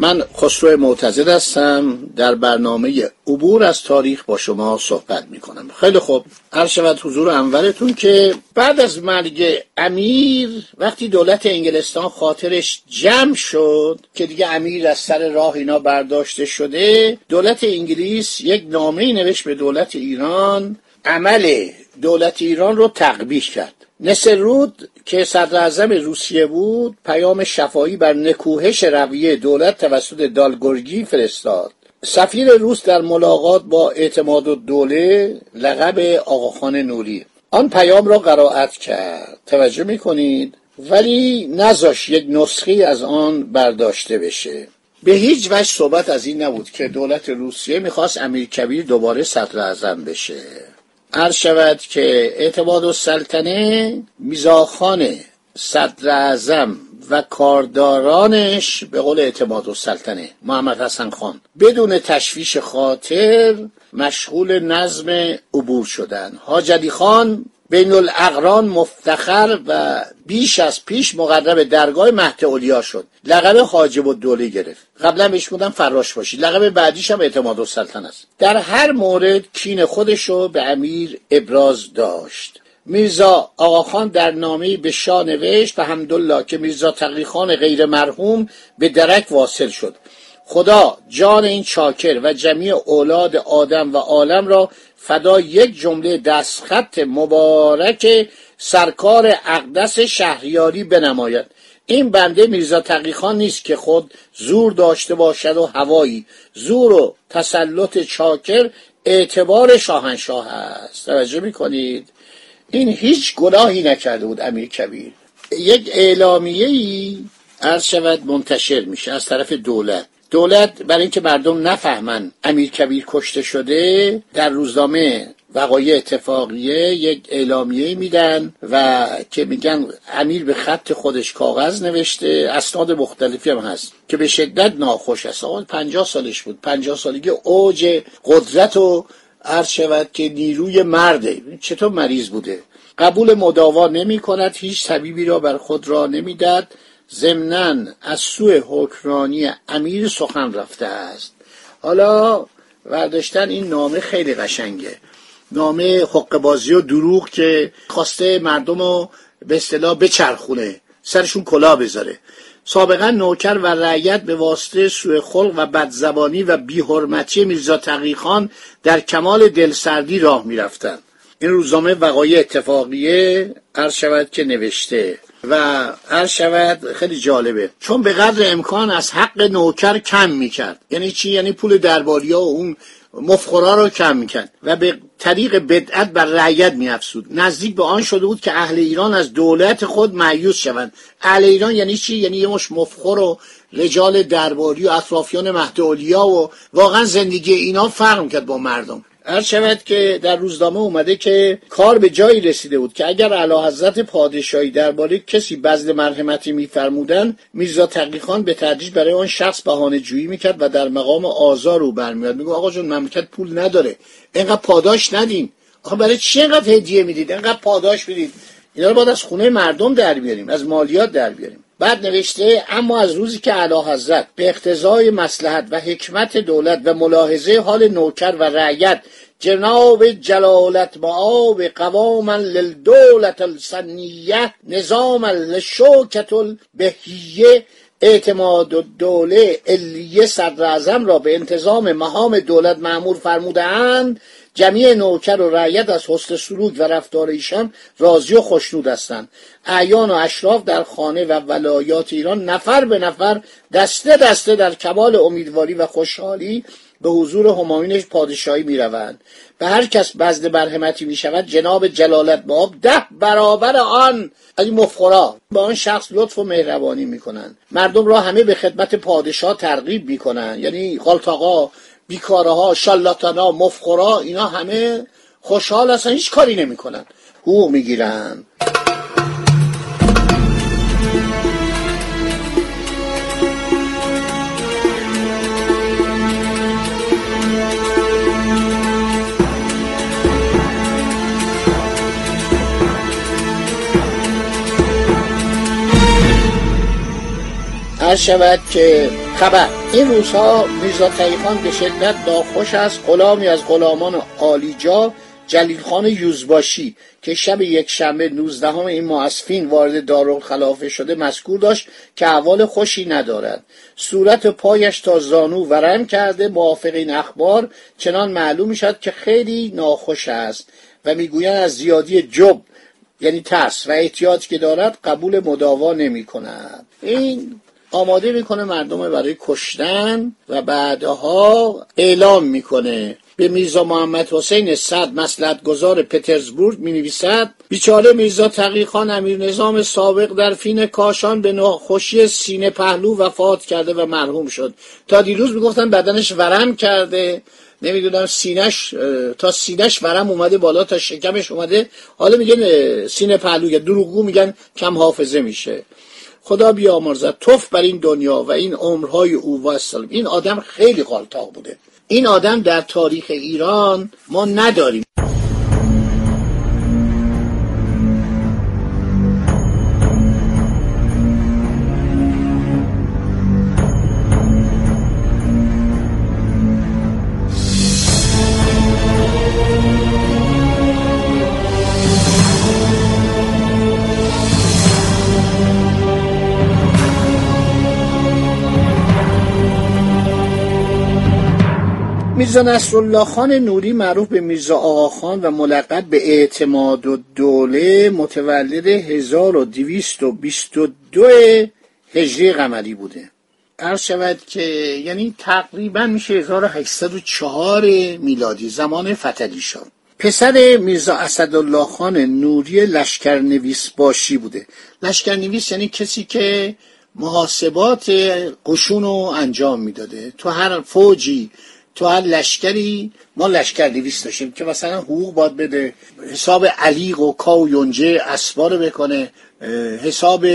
من خسرو معتزد هستم. در برنامه عبور از تاریخ با شما صحبت می کنم خیلی خوب. هر شود حضور انورتون که بعد از مرگ امیر وقتی دولت انگلستان خاطرش جمع شد که دیگه امیر از سر راه اینا برداشته شده دولت انگلیس یک نامه نوشت به دولت ایران. عمل دولت ایران رو تقبیح کرد. نسرود که صدر روسیه بود پیام شفایی بر نکوهش رویه دولت توسط دالگورگی فرستاد. سفیر روس در ملاقات با اعتماد و دوله لقب آقاخان نوری. آن پیام را قرائت کرد. توجه می‌کنید؟ ولی نزاش یک نسخه از آن برداشته بشه. به هیچ وجه صحبت از این نبود که دولت روسیه می‌خواست امیر کبیر دوباره صدر بشه. عرض شود که اعتماد و سلطنه میزاخان صدر اعظم و کاردارانش به قول اعتماد و سلطنه. محمد حسن خان. بدون تشویش خاطر مشغول نظم عبور شدن. حاجدی خان بین الاقران مفتخر و بیش از پیش مقرب درگاه مهد اولیا شد. لقب حاجب و دوله گرفت. قبلا بهش بودم فراش باشی. لقب بعدیش هم اعتماد و سلطن است. در هر مورد کین خودش رو به امیر ابراز داشت. میرزا آقاخان در نامه به شاه نوشت و حمدالله که میرزا تقریخان غیر مرحوم به درک واصل شد. خدا جان این چاکر و جمعی اولاد آدم و عالم را فدا یک جمله دستخط مبارک سرکار اقدس شهریاری بنماید. این بنده میرزا تقیخان نیست که خود زور داشته باشد و هوایی. زور و تسلط چاکر اعتبار شاهنشاه است. توجه می‌کنید؟ این هیچ گناهی نکرده بود امیر کبیر. یک اعلامیه ای عرض شود منتشر میشه از طرف دولت. دولت برای اینکه مردم نفهمن امیر کبیر کشته شده در روزنامه وقایع اتفاقیه یک اعلامیه میدن و که میگن امیر به خط خودش کاغذ نوشته. اسناد مختلفی هم هست که به شدت ناخوش است. آقا پنجاه سالش بود. پنجاه سالگی اوج قدرت و عرض شود که نیروی مرده. چطور مریض بوده؟ قبول مداوا نمی کند هیچ طبیبی را بر خود را نمی‌داد ضمنا از سوی حکرانی امیر سخن رفته است. حالا ورداشتن این نامه خیلی قشنگه. نامه حق بازی و دروغ که خواسته مردم رو به اصطلاح بچرخونه سرشون کلا بذاره. سابقا نوکر و رعیت به واسطه سوء خلق و بدزبانی و بیحرمتی میرزا تقیخان در کمال دلسردی راه می‌رفتند. این روزنامه وقایع اتفاقیه عرض شود که نوشته. و هر شود خیلی جالبه. چون به قدر امکان از حق نوکر کم می‌کرد. یعنی چی؟ یعنی پول درباری ها و اون مفخورا رو کم می‌کرد. و به طریق بدعت بر رعیت میافزود. نزدیک به آن شده بود که اهل ایران از دولت خود معیوس شوند. اهل ایران یعنی چی؟ یعنی یه مش مفخور و رجال درباری و اطرافیان مهد و واقعا زندگی اینا فرق می‌کرد با مردم. هر شود که در روزنامه اومده که کار به جایی رسیده بود که اگر اعلی حضرت پادشاهی درباره کسی بذل مرحمتی میفرمودن میرزا تقیخان به تدریج برای آن شخص بهانه جویی می‌کرد و در مقام آزار او برمیاد میگه آقا جون مملکت پول نداره. اینقدر پاداش ندین. آخه برای چی اینقدر هدیه می‌دید؟ اینقدر پاداش می‌دید؟ اینا رو باید از خونه مردم در بیاریم از مالیات در بیاریم. بعد نوشته اما از روزی که اعلی حضرت به اقتضای مسلحت و حکمت دولت و ملاحظه حال نوکر و رعیت جناب جلالت معاب قواما للدولت السنیه نظام لشوکت البهیه اعتماد و دوله علیه صدر را به انتظام مهام دولت معمور فرمودند جمیع نوکر و رعیت از حسن سلوک و رفتار ایشان راضی و خوشنود هستند. اعیان و اشراف در خانه و ولایات ایران نفر به نفر دسته دسته در کمال امیدواری و خوشحالی به حضور هماینش پادشاهی می‌روند. به هر کس بزد برهمتی می شود جناب جلالت باب ده برابر آن. از این مفخورا با آن شخص لطف و مهربانی می‌کنند. مردم را همه به خدمت پادشاه ترغیب می‌کنند. یعنی غالتاقا بیکاره ها شالاتانا مفخورا اینا همه خوشحال هستن هیچ کاری نمی‌کنن. حقوق می‌گیرن. عرض شود که خبر. این روزها میرزا خان به شدت ناخوش است. غلامی از غلامان عالیجا جلیل خان یوزباشی که شب یک شنبه 19 این ماه وارد خلافه شده مذکور داشت که احوال خوشی ندارد. صورت پایش تا زانو ورم کرده. موافق این اخبار چنان معلوم شد که خیلی ناخوش است و می‌گویند از زیادی جب یعنی ترس و احتیاط که دارد قبول مداوا نمی کند این آماده می‌کنه مردم برای کشتن و بعدها اعلام می‌کنه. به میرزا محمد حسین صد مسلط گذار پترزبورگ می نویسد بیچاره میرزا تقیخان امیر نظام سابق در فین کاشان به ناخوشی سینه پهلو وفات کرده و مرحوم شد. تا دیروز می‌گفتن بدنش ورم کرده. نمی‌دونم سینش تا سینش ورم اومده بالا تا شکمش اومده. حالا میگن سینه پهلو دروغگو میگن کم حافظه میشه. خدا بیامرزد توف بر این دنیا و این عمرهای او و این آدم خیلی غالطاق بوده. این آدم در تاریخ ایران ما نداریم. میرزا نصرالله خان نوری معروف به میرزا آقا خان و ملقب به اعتماد و دوله متولد 1222 هجری قمری بوده. عرض شود که یعنی تقریبا میشه 1804 میلادی زمان فتلیشان پسر میرزا اسدالله خان نوری لشکرنویس باشی بوده. لشکرنویس یعنی کسی که محاسبات قشون رو انجام می‌داده. تو هر فوجی تو هر لشکری ما لشکر دویست داشتیم که مثلا حقوق باد بده حساب علیق و کا و یونجه اسبار بکنه حساب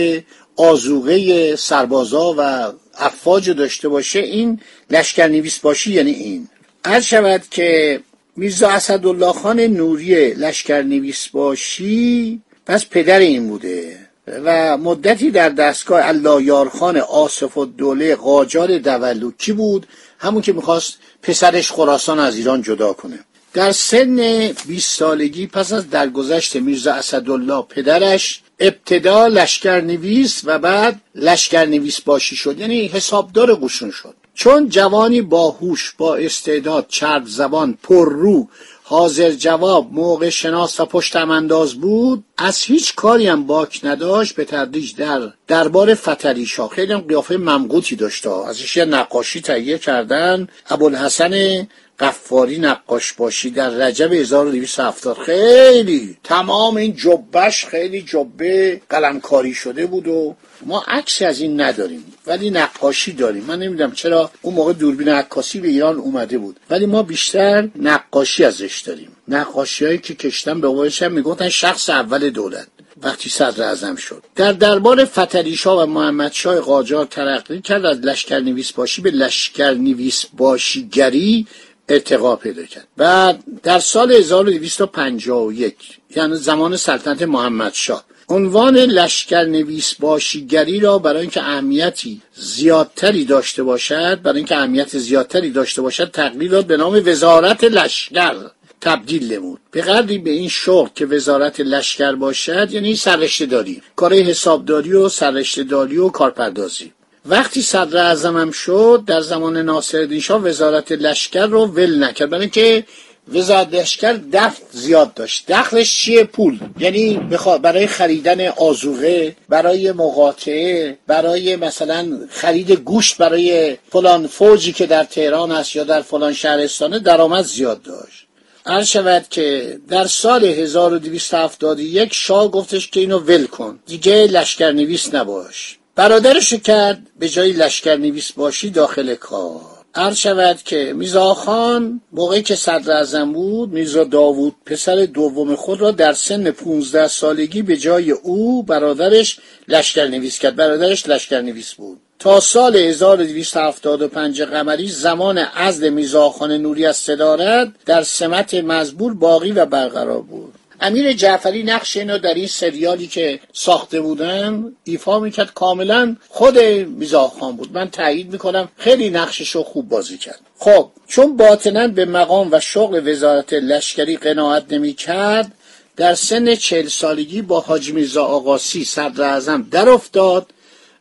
آزوغه سربازا و افواج داشته باشه این لشکر نویس باشی یعنی این. عرض شود که میرزا اسدالله خان نوری لشکر نویس باشی پس پدر این بوده. و مدتی در دستگاه الله یارخان آصف و دوله قاجار دولوکی بود؟ همون که می‌خواست پسرش خراسان از ایران جدا کنه. در سن 20 سالگی پس از درگذشت میرزا اسدالله پدرش ابتدا لشکر نویس و بعد لشکر نویس باشی شد. یعنی حسابدار قشون شد. چون جوانی باهوش با استعداد چرب زبان پر رو حاضر جواب موقع شناس و پشتم انداز بود از هیچ کاری هم باک نداشت به تدریج در دربار فتریشا خیلی هم قیافه ممقوتی داشته ازش یه نقاشی تهیه کردن. ابوالحسن قفاری نقاش باشی در رجب 1270 خیلی. تمام این جبش خیلی جبه قلمکاری شده بود و ما عکسی از این نداریم ولی نقاشی داریم. من نمی‌دونم چرا اون موقع دوربین عکاسی به ایران اومده بود ولی ما بیشتر نقاشی ازش داریم. نقاشی هایی که کشتن به قولش هم می‌گفتن شخص اول دولت. وقتی صدر اعظم شد. در دربار فتریشا و محمدشاه قاجار ترقی کرد از لشکر نویس باشی. به لشکر نویس باشیگری ارتقا پیدا کرد. بعد در سال 1251 یعنی زمان سلطنت محمدشاه عنوان لشکر نویس باشیگری را برای اینکه اهمیتی زیادتری داشته باشد برای اینکه اهمیت زیادتری داشته باشد تغییر داد به نام وزارت لشکر تبدیل نمود. به قدری به این شغل که وزارت لشکر باشد یعنی سررشته داری کار حسابداری و سررشته داری و کارپردازی. وقتی صدر اعظمم شد در زمان ناصرالدین شاه وزارت لشکر رو ول نکرد. برای اینکه وزارت لشکر دخل زیاد داشت. دخلش چیه؟ پول. یعنی بخواد برای خریدن آزوغه برای مقاطعه برای مثلا خرید گوشت برای فلان فوجی که در تهران است یا در فلان شهرستانه درآمد زیاد داشت. عرض شود که در سال 1271 شاه گفتش که اینو ول کن. دیگه لشکر نویس نباش. برادرش کرد به جای لشکر نویس باشی داخل کار. عرض شود که میزا خان موقعی که صدر بود میزا داوود پسر دوم خود را در سن 15 سالگی به جای او برادرش لشکر نویس کرد. برادرش لشکر نویس بود. تا سال 1275 قمری زمان عزل میزاخان نوری از صدارت در سمت مزبور باقی و برقرار بود. امیر جعفری نقش اینو در این سریالی که ساخته بودن ایفا می‌کرد. کاملا خود میزاخان بود. من تایید می‌کنم خیلی نقششو خوب بازی کرد. خب چون باطنا به مقام و شغل وزارت لشکری قناعت نمی‌کرد در سن چهل سالگی با حاج میرزا آقاسی صدر اعظم در افتاد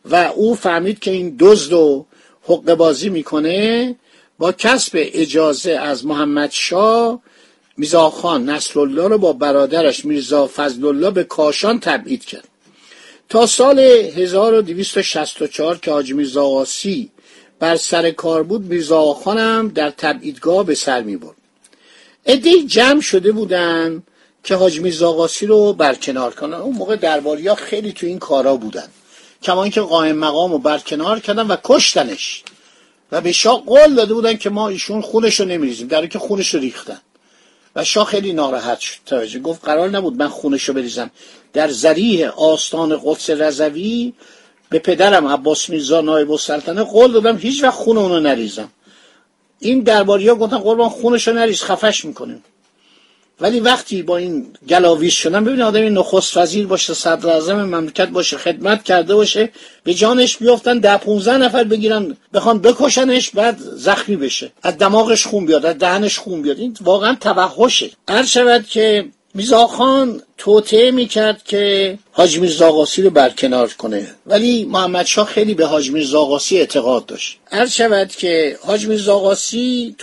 و او فهمید که این دزد و حق بازی می‌کنه با کسب اجازه از محمد شاه میرزا خان نصرالله رو با برادرش میرزا فضل الله به کاشان تبعید کرد. تا سال 1264 که حاج میرزا آسی بر سر کار بود میرزا خان هم در تبعیدگاه به سر می برد ادهی جمع شده بودن که حاج میرزا رو برکنار کنن. اون موقع درباری ها خیلی تو این کارا بودن. کما که قائم مقام رو برکنار کردن و کشتنش. و به شاه قول داده بودن که ما ایشون خونش رو نمیریزیم در که خونش رو ریختن. و شاه خیلی ناراحت شد. توجه گفت قرار نبود من خونش رو بریزم. در زریح آستان قدس رضوی به پدرم عباس میرزا نایب السلطنه قول دادم هیچ وقت خون اونو نریزم. این درباری ها گفتن قربان خونش رو نریز خفش می‌کنیم. ولی وقتی با این گلاویز شدن ببین آدمی نخست وزیر باشه صدر اعظم مملکت باشه خدمت کرده باشه به جانش بیافتن ده 15 نفر بگیرن بخوان بکشنش بعد زخمی بشه. از دماغش خون بیاد از دهنش خون بیاد. این واقعا توحشه. هر شود که میزاخان توطعه می‌کرد که حاج میرزا رو برکنار کنه. ولی محمد شاه خیلی به حاج میرزا اعتقاد داشت. هر شود که حاج میرزا قاسی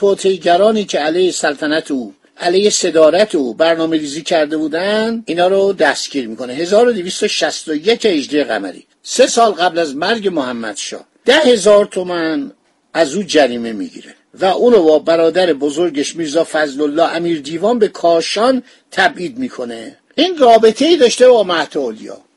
گرانی که علیه سلطنت او علیه صدارت او برنامه ریزی کرده بودن اینا رو دستگیر می‌کنه. 1261 هجری قمری. سه سال قبل از مرگ محمد شاه ده هزار تومن از او جریمه می‌گیره و اونو با برادر بزرگش میرزا فضل الله امیر دیوان به کاشان تبعید می‌کنه. این رابطه ای داشته با مهد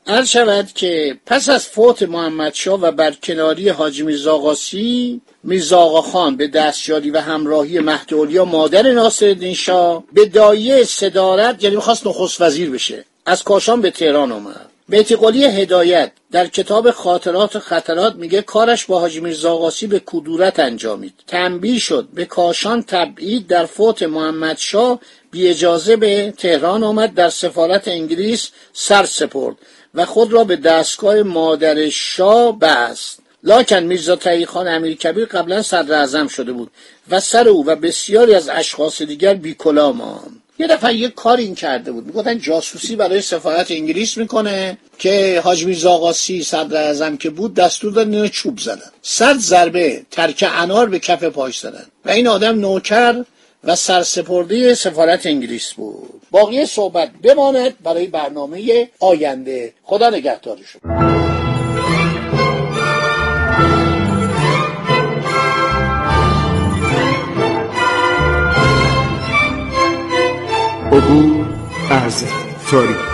عرض شود که پس از فوت محمد شاه و برکناری حاجی میرزا قاسی میرزا خان به دستیاری و همراهی مهد مادر ناصرالدین شاه به دایه صدارت یعنی می‌خواست نخست وزیر بشه. از کاشان به تهران آمد. بیتی قلی هدایت در کتاب خاطرات و خطرات میگه کارش با حاجی میرزا به کدورت انجامید. تنبیه شد. به کاشان تبعید در فوت محمد شاه بی اجازه به تهران آمد در سفارت انگلیس سر سپرد. و خود را به دستگاه مادر شاه بست. لاکن میرزا خان امیر کبیر قبلا صدر شده بود و سر او و بسیاری از اشخاص دیگر بیکلا ماند. یه دفعه یه کار این کرده بود. می‌گفتن جاسوسی برای سفارت انگلیس می‌کنه که حاج میرزا قاسی صدر اعظم که بود دستور داد چوب زدن. صد ضربه ترک انار به کف پاش زدن. و این آدم نوکر و سرسپرده سفارت انگلیس بود. باقی صحبت بماند برای برنامه آینده. خدا نگهدارشون عبور از تاریخ.